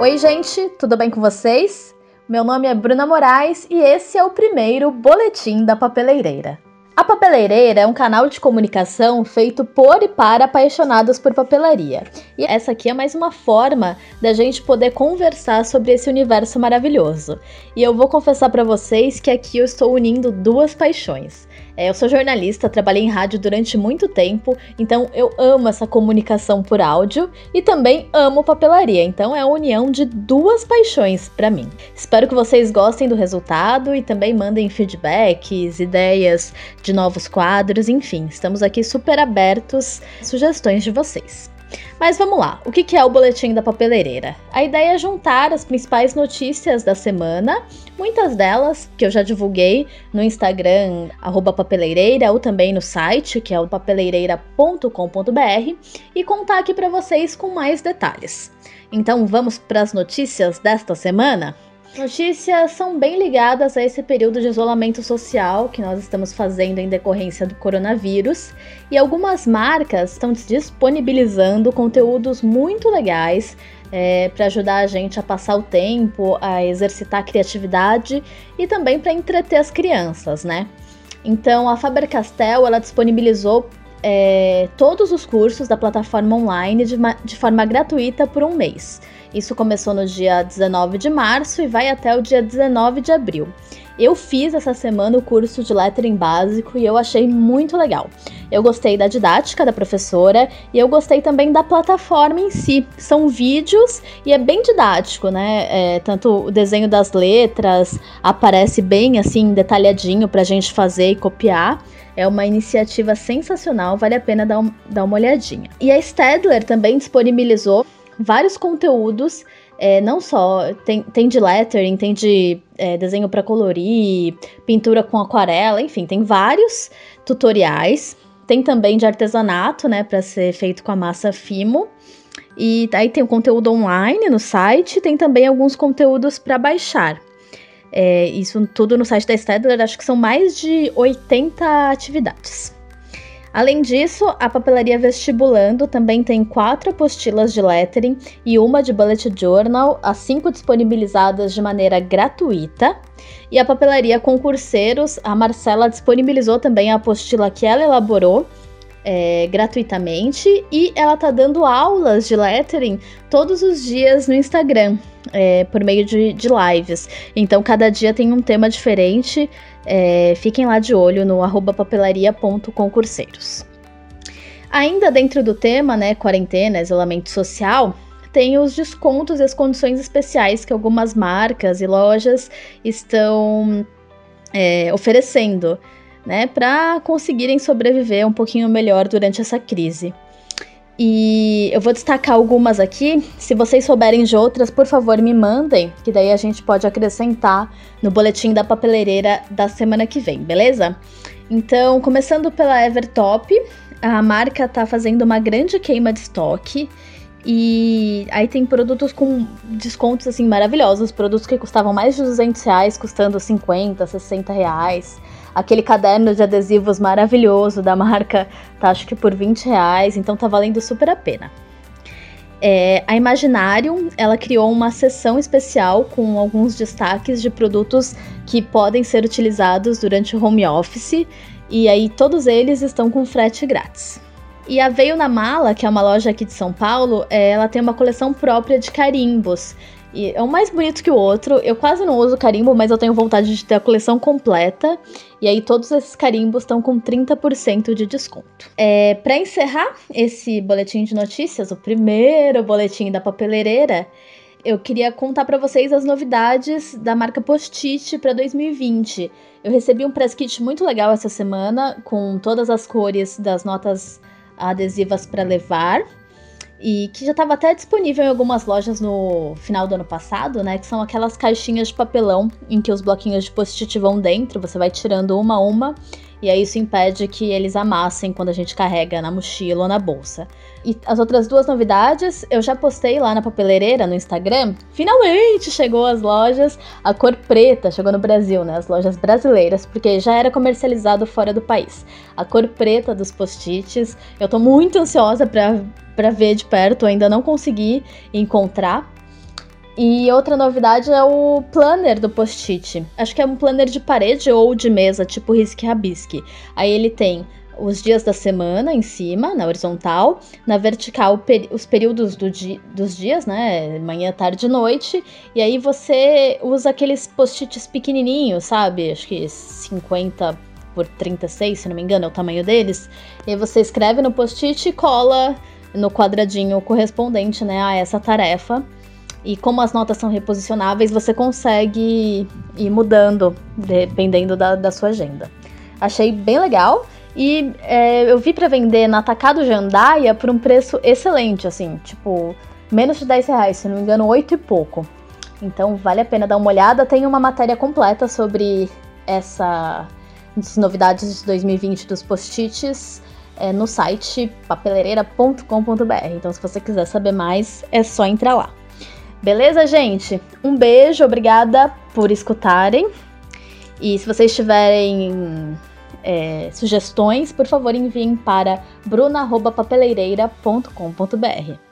Oi, gente, tudo bem com vocês? Meu nome é Bruna Moraes e esse é o primeiro Boletim da Papeleireira. A Papeleireira é um canal de comunicação feito por e para apaixonados por papelaria. E essa aqui é mais uma forma da gente poder conversar sobre esse universo maravilhoso. E eu vou confessar para vocês que aqui eu estou unindo duas paixões. É, eu sou jornalista, trabalhei em rádio durante muito tempo, então eu amo essa comunicação por áudio e também amo papelaria. Então é a união de duas paixões para mim. Espero que vocês gostem do resultado e também mandem feedbacks, ideias de novos quadros, enfim, estamos aqui super abertos sugestões de vocês. Mas vamos lá, o que é o Boletim da Papeleireira? A ideia é juntar as principais notícias da semana, muitas delas que eu já divulguei no Instagram, papeleireira, ou também no site, que é o papeleireira.com.br, e contar aqui para vocês com mais detalhes. Então vamos para as notícias desta semana? Notícias são bem ligadas a esse período de isolamento social que nós estamos fazendo em decorrência do coronavírus, e algumas marcas estão disponibilizando conteúdos muito legais é, para ajudar a gente a passar o tempo, a exercitar a criatividade e também para entreter as crianças, né? Então a Faber-Castell ela disponibilizou é, todos os cursos da plataforma online de, de forma gratuita por um mês. Isso começou no dia 19 de março e vai até o dia 19 de abril. Eu fiz essa semana o curso de lettering básico e eu achei muito legal. Eu gostei da didática da professora e eu gostei também da plataforma em si. São vídeos e é bem didático, né? É, tanto o desenho das letras aparece bem assim detalhadinho para a gente fazer e copiar. É uma iniciativa sensacional, vale a pena dar, um, dar uma olhadinha. E a Stedler também disponibilizou vários conteúdos, é, não só tem, tem de lettering, tem de é, desenho para colorir, pintura com aquarela, enfim, tem vários tutoriais. Tem também de artesanato, né, para ser feito com a massa Fimo. E aí tem o conteúdo online no site, tem também alguns conteúdos para baixar. É, isso tudo no site da Stedler, acho que são mais de 80 atividades. Além disso, a papelaria Vestibulando também tem quatro apostilas de lettering e uma de bullet journal, as cinco disponibilizadas de maneira gratuita. E a papelaria Concurseiros, a Marcela disponibilizou também a apostila que ela elaborou é, gratuitamente e ela tá dando aulas de lettering todos os dias no Instagram, é, por meio de, de, lives. Então, cada dia tem um tema diferente. É, fiquem lá de olho no papelaria.concurseiros. Ainda dentro do tema, né, quarentena, isolamento social, tem os descontos e as condições especiais que algumas marcas e lojas estão é, oferecendo né, para conseguirem sobreviver um pouquinho melhor durante essa crise. E eu vou destacar algumas aqui. Se vocês souberem de outras, por favor, me mandem, que daí a gente pode acrescentar no boletim da papeleireira da semana que vem, beleza? Então, começando pela Evertop, a marca tá fazendo uma grande queima de estoque. E aí tem produtos com descontos assim maravilhosos, produtos que custavam mais de 200 reais, custando 50, 60 reais. Aquele caderno de adesivos maravilhoso da marca tá acho que por 20 reais, então tá valendo super a pena. É, a Imaginarium, ela criou uma seção especial com alguns destaques de produtos que podem ser utilizados durante o home office, e aí todos eles estão com frete grátis. E a Veio na Mala, que é uma loja aqui de São Paulo, é, ela tem uma coleção própria de carimbos. E é um mais bonito que o outro. Eu quase não uso carimbo, mas eu tenho vontade de ter a coleção completa. E aí todos esses carimbos estão com 30% de desconto. É, para encerrar esse boletim de notícias, o primeiro boletim da papeleireira, eu queria contar para vocês as novidades da marca Post-it para 2020. Eu recebi um press kit muito legal essa semana com todas as cores das notas adesivas para levar e que já estava até disponível em algumas lojas no final do ano passado, né? Que são aquelas caixinhas de papelão em que os bloquinhos de post-it vão dentro, você vai tirando uma a uma, e aí isso impede que eles amassem quando a gente carrega na mochila ou na bolsa. E as outras duas novidades, eu já postei lá na papeleireira no Instagram. Finalmente chegou às lojas, a cor preta chegou no Brasil, né? As lojas brasileiras, porque já era comercializado fora do país. A cor preta dos post-its. Eu tô muito ansiosa para para ver de perto, ainda não consegui encontrar. E outra novidade é o planner do post-it. Acho que é um planner de parede ou de mesa, tipo risque rabisque. Aí ele tem os dias da semana em cima, na horizontal, na vertical os períodos do di dos dias, né, manhã, tarde e noite, e aí você usa aqueles post-its pequenininhos, sabe, acho que 50 por 36, se não me engano, é o tamanho deles, e aí você escreve no post-it e cola no quadradinho correspondente, né, a essa tarefa, e como as notas são reposicionáveis, você consegue ir mudando dependendo da, da sua agenda. Achei bem legal. E é, eu vi para vender na Atacado Jandaia por um preço excelente, assim, tipo, menos de 10 reais, se não me engano, 8 e pouco. Então vale a pena dar uma olhada. Tem uma matéria completa sobre essa essas novidades de 2020 dos post-its é, no site papeleireira.com.br. Então, se você quiser saber mais, é só entrar lá. Beleza, gente? Um beijo, obrigada por escutarem. E se vocês tiverem é, sugestões, por favor enviem para bruna.papeleireira.com.br.